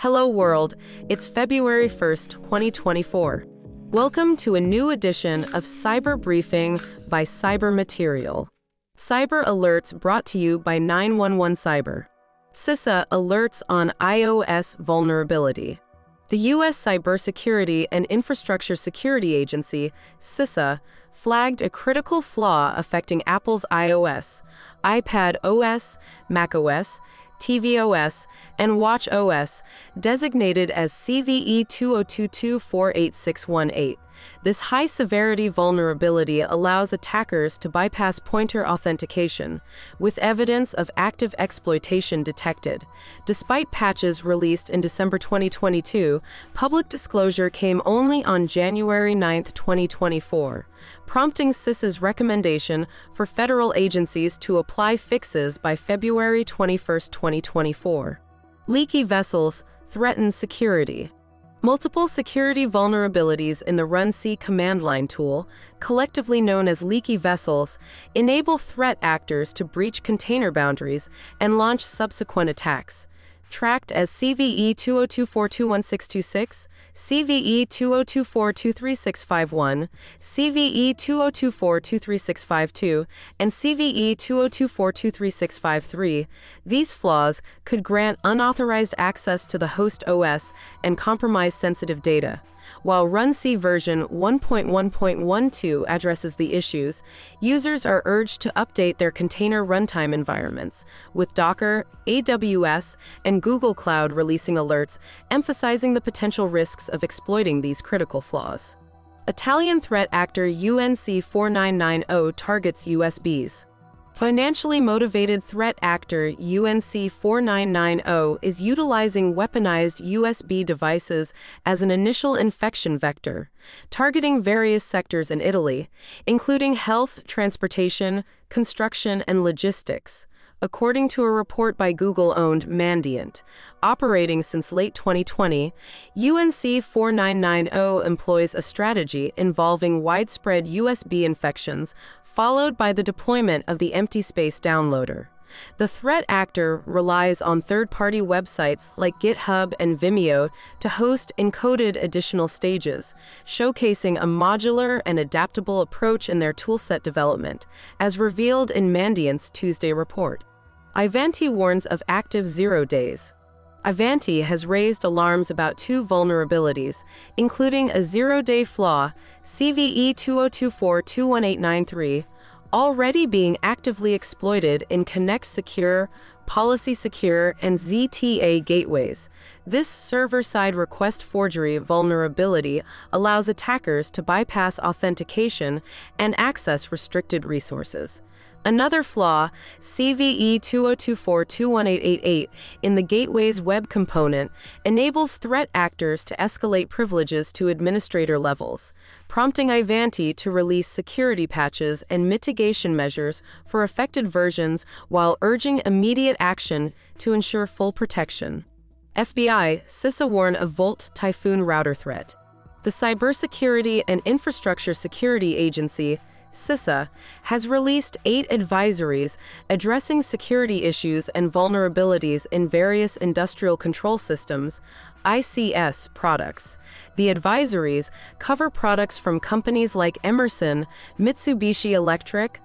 Hello world, it's February 1st, 2024. Welcome to a new edition of Cyber Briefing by Cyber Material. Cyber alerts brought to you by 911 Cyber. CISA alerts on iOS vulnerability. The U.S. Cybersecurity and Infrastructure Security Agency, CISA, flagged a critical flaw affecting Apple's iOS, iPad OS, macOS, tvOS, and watchOS, designated as CVE 2022-48618. This high severity vulnerability allows attackers to bypass pointer authentication, with evidence of active exploitation detected. Despite patches released in December 2022, public disclosure came only on January 9, 2024, prompting CISA's recommendation for federal agencies to apply fixes by February 21, 2024. Leaky vessels threaten security. Multiple security vulnerabilities in the RunC command line tool, collectively known as leaky vessels, enable threat actors to breach container boundaries and launch subsequent attacks. Tracked as CVE 20242166, CVE 2024236651, CVE 2024236652, and CVE 2024236653. These flaws could grant unauthorized access to the host OS and compromise sensitive data. While RunC version 1.1.12 addresses the issues, users are urged to update their container runtime environments, with Docker, AWS, and Google Cloud releasing alerts emphasizing the potential risks of exploiting these critical flaws. Italian threat actor UNC 4990 targets USBs. Financially motivated threat actor UNC 4990 is utilizing weaponized USB devices as an initial infection vector, targeting various sectors in Italy, including health, transportation, construction, and logistics. According to a report by Google owned Mandiant, operating since late 2020, UNC 4990 employs a strategy involving widespread USB infections followed by the deployment of the EMPTYSPACE downloader. The threat actor relies on third party websites like GitHub and Vimeo to host encoded additional stages, showcasing a modular and adaptable approach in their toolset development, as revealed in Mandiant's Tuesday report. Ivanti warns of active zero days. Ivanti has raised alarms about two vulnerabilities, including a zero day flaw, CVE 2024 21893, already being actively exploited in Connect Secure, Policy Secure, and ZTA gateways. This server side request forgery vulnerability allows attackers to bypass authentication and access restricted resources. Another flaw, CVE 2024-21888 in the gateway's web component, enables threat actors to escalate privileges to administrator levels, prompting Ivanti to release security patches and mitigation measures for affected versions while urging immediate action to ensure full protection. FBI, CISA warn of Volt Typhoon router threat. The Cybersecurity and Infrastructure Security Agency CISA, has released eight advisories addressing security issues and vulnerabilities in various industrial control systems, ICS products. The advisories cover products from companies like Emerson, Mitsubishi Electric,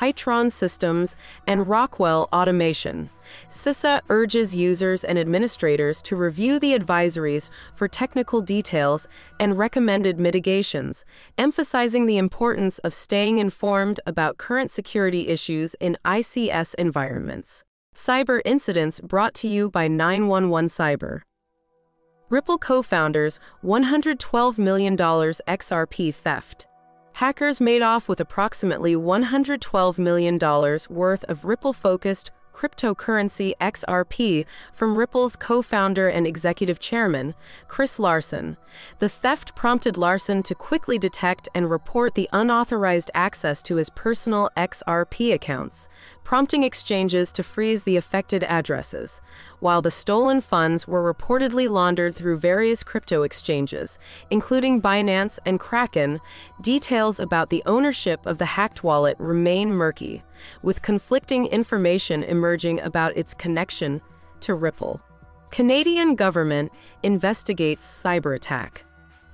Hitron Systems, and Rockwell Automation. CISA urges users and administrators to review the advisories for technical details and recommended mitigations, emphasizing the importance of staying informed about current security issues in ICS environments. Cyber incidents brought to you by 911 Cyber. Ripple co founders $112 million XRP theft. Hackers made off with approximately $112 million worth of Ripple focused cryptocurrency XRP from Ripple's co founder and executive chairman, Chris Larsen. The theft prompted Larsen to quickly detect and report the unauthorized access to his personal XRP accounts, prompting exchanges to freeze the affected addresses, while the stolen funds were reportedly laundered through various crypto exchanges, including Binance and Kraken. Details about the ownership of the hacked wallet remain murky, with conflicting information emerging about its connection to Ripple. Canadian government investigates cyber attack.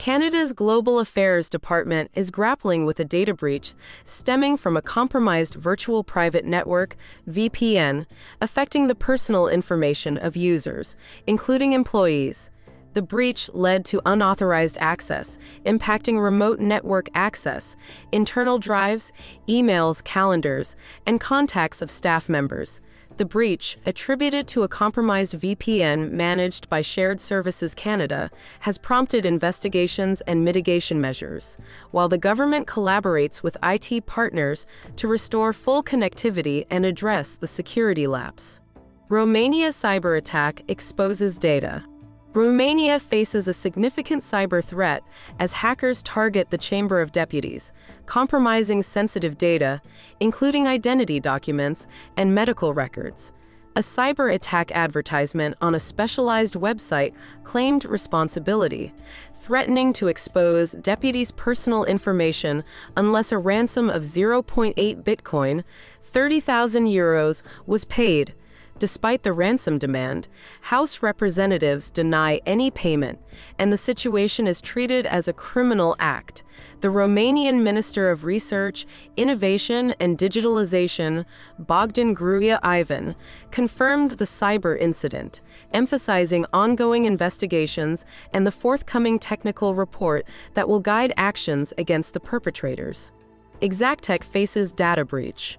Canada's Global Affairs Department is grappling with a data breach stemming from a compromised virtual private network, VPN, affecting the personal information of users, including employees. The breach led to unauthorized access, impacting remote network access, internal drives, emails, calendars, and contacts of staff members. The breach, attributed to a compromised VPN managed by Shared Services Canada, has prompted investigations and mitigation measures, while the government collaborates with IT partners to restore full connectivity and address the security lapse. Romania cyber attack exposes data. Romania faces a significant cyber threat as hackers target the Chamber of Deputies, compromising sensitive data, including identity documents and medical records. A cyber attack advertisement on a specialized website claimed responsibility, threatening to expose deputies' personal information unless a ransom of 0.8 Bitcoin, 30,000 euros, was paid. Despite the ransom demand, House representatives deny any payment, and the situation is treated as a criminal act. The Romanian Minister of Research, Innovation and Digitalization, Bogdan Gruia Ivan, confirmed the cyber incident, emphasizing ongoing investigations and the forthcoming technical report that will guide actions against the perpetrators. Exactech faces data breach.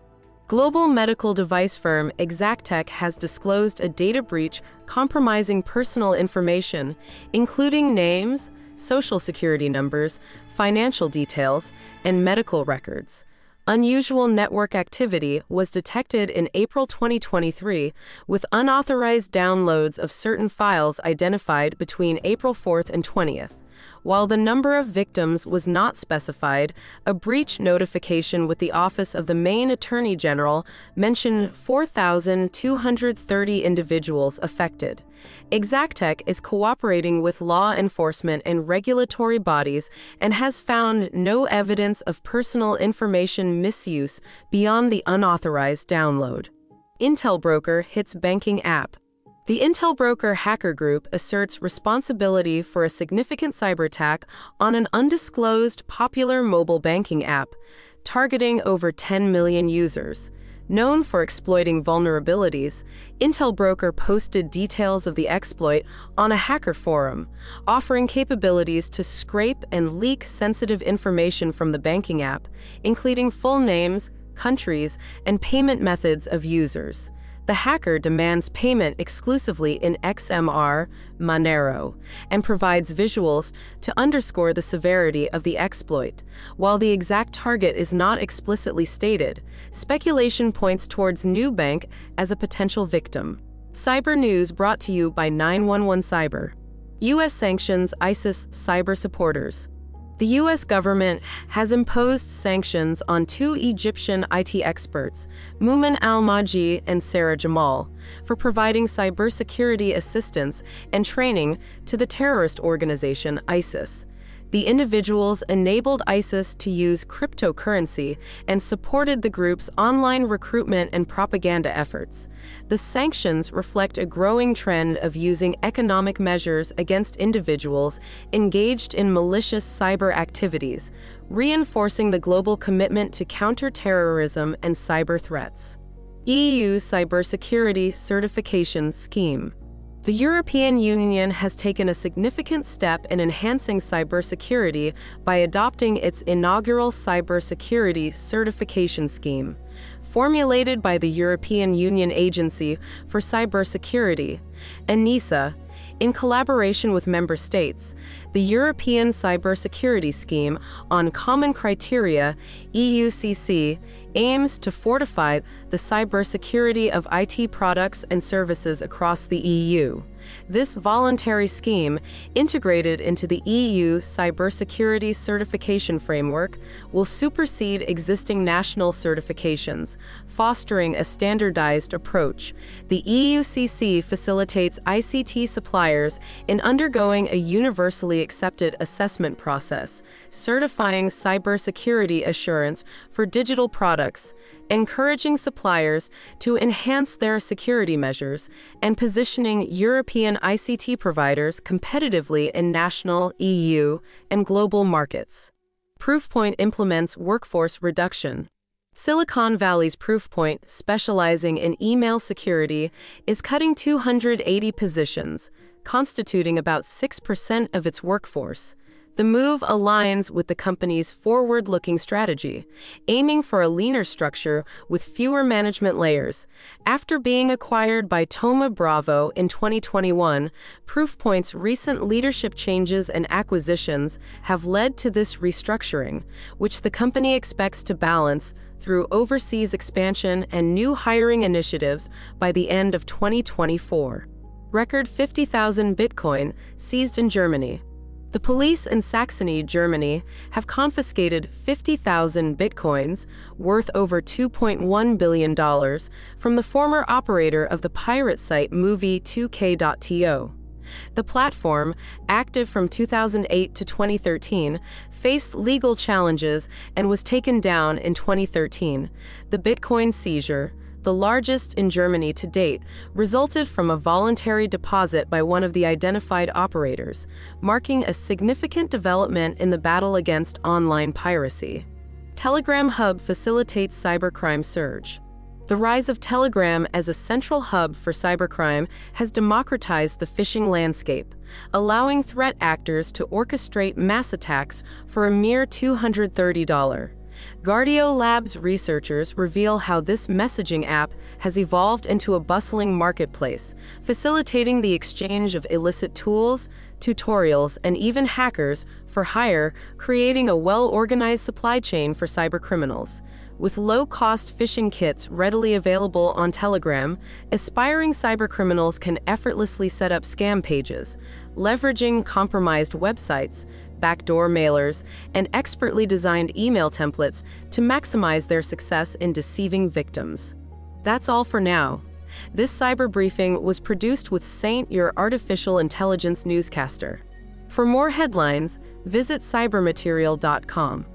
Global medical device firm Exactech has disclosed a data breach compromising personal information, including names, social security numbers, financial details, and medical records. Unusual network activity was detected in April 2023, with unauthorized downloads of certain files identified between April 4th and 20th. While the number of victims was not specified, a breach notification with the Office of the Maine Attorney General mentioned 4,230 individuals affected. Exactech is cooperating with law enforcement and regulatory bodies and has found no evidence of personal information misuse beyond the unauthorized download. IntelBroker hits banking app. The IntelBroker hacker group asserts responsibility for a significant cyber attack on an undisclosed popular mobile banking app, targeting over 10 million users. Known for exploiting vulnerabilities, IntelBroker posted details of the exploit on a hacker forum, offering capabilities to scrape and leak sensitive information from the banking app, including full names, countries, and payment methods of users the hacker demands payment exclusively in XMR Monero and provides visuals to underscore the severity of the exploit. While the exact target is not explicitly stated, speculation points towards Nubank as a potential victim. Cyber News brought to you by 911 Cyber. U.S. sanctions ISIS cyber supporters. The U.S. government has imposed sanctions on two Egyptian IT experts, Mumin al Mawji and Sarah Jamal, for providing cybersecurity assistance and training to the terrorist organization ISIS. The individuals enabled ISIS to use cryptocurrency and supported the group's online recruitment and propaganda efforts. The sanctions reflect a growing trend of using economic measures against individuals engaged in malicious cyber activities, reinforcing the global commitment to counterterrorism and cyber threats. EU Cybersecurity Certification Scheme the European Union has taken a significant step in enhancing cybersecurity by adopting its inaugural cybersecurity certification scheme. Formulated by the European Union Agency for Cybersecurity, ENISA, in collaboration with member states, the European Cybersecurity Scheme on Common Criteria, EUCC, aims to fortify the cybersecurity of IT products and services across the EU. This voluntary scheme, integrated into the EU cybersecurity certification framework, will supersede existing national certifications, fostering a standardized approach. The EUCC facilitates ICT suppliers in undergoing a universally accepted assessment process, certifying cybersecurity assurance for digital products encouraging suppliers to enhance their security measures and positioning European ICT providers competitively in national, EU, and global markets. Proofpoint implements workforce reduction. Silicon Valley's Proofpoint, specializing in email security, is cutting 280 positions, constituting about 6% of its workforce. The move aligns with the company's forward looking strategy, aiming for a leaner structure with fewer management layers. After being acquired by Thoma Bravo in 2021, Proofpoint's recent leadership changes and acquisitions have led to this restructuring, which the company expects to balance through overseas expansion and new hiring initiatives by the end of 2024. Record 50,000 Bitcoin seized in Germany. The police in Saxony, Germany, have confiscated 50,000 bitcoins, worth over $2.1 billion, from the former operator of the pirate site Movie2k.to. The platform, active from 2008 to 2013, faced legal challenges and was taken down in 2013. The Bitcoin seizure, the largest in Germany to date, resulted from a voluntary deposit by one of the identified operators, marking a significant development in the battle against online piracy. Telegram Hub facilitates cybercrime surge. The rise of Telegram as a central hub for cybercrime has democratized the phishing landscape, allowing threat actors to orchestrate mass attacks for a mere $230. Guardio Labs researchers reveal how this messaging app has evolved into a bustling marketplace, facilitating the exchange of illicit tools, tutorials, and even hackers for hire, creating a well organized supply chain for cybercriminals. With low cost phishing kits readily available on Telegram, aspiring cybercriminals can effortlessly set up scam pages, leveraging compromised websites backdoor mailers, and expertly designed email templates to maximize their success in deceiving victims. That's all for now. This cyber briefing was produced with Saint, your artificial intelligence newscaster. For more headlines, visit cybermaterial.com.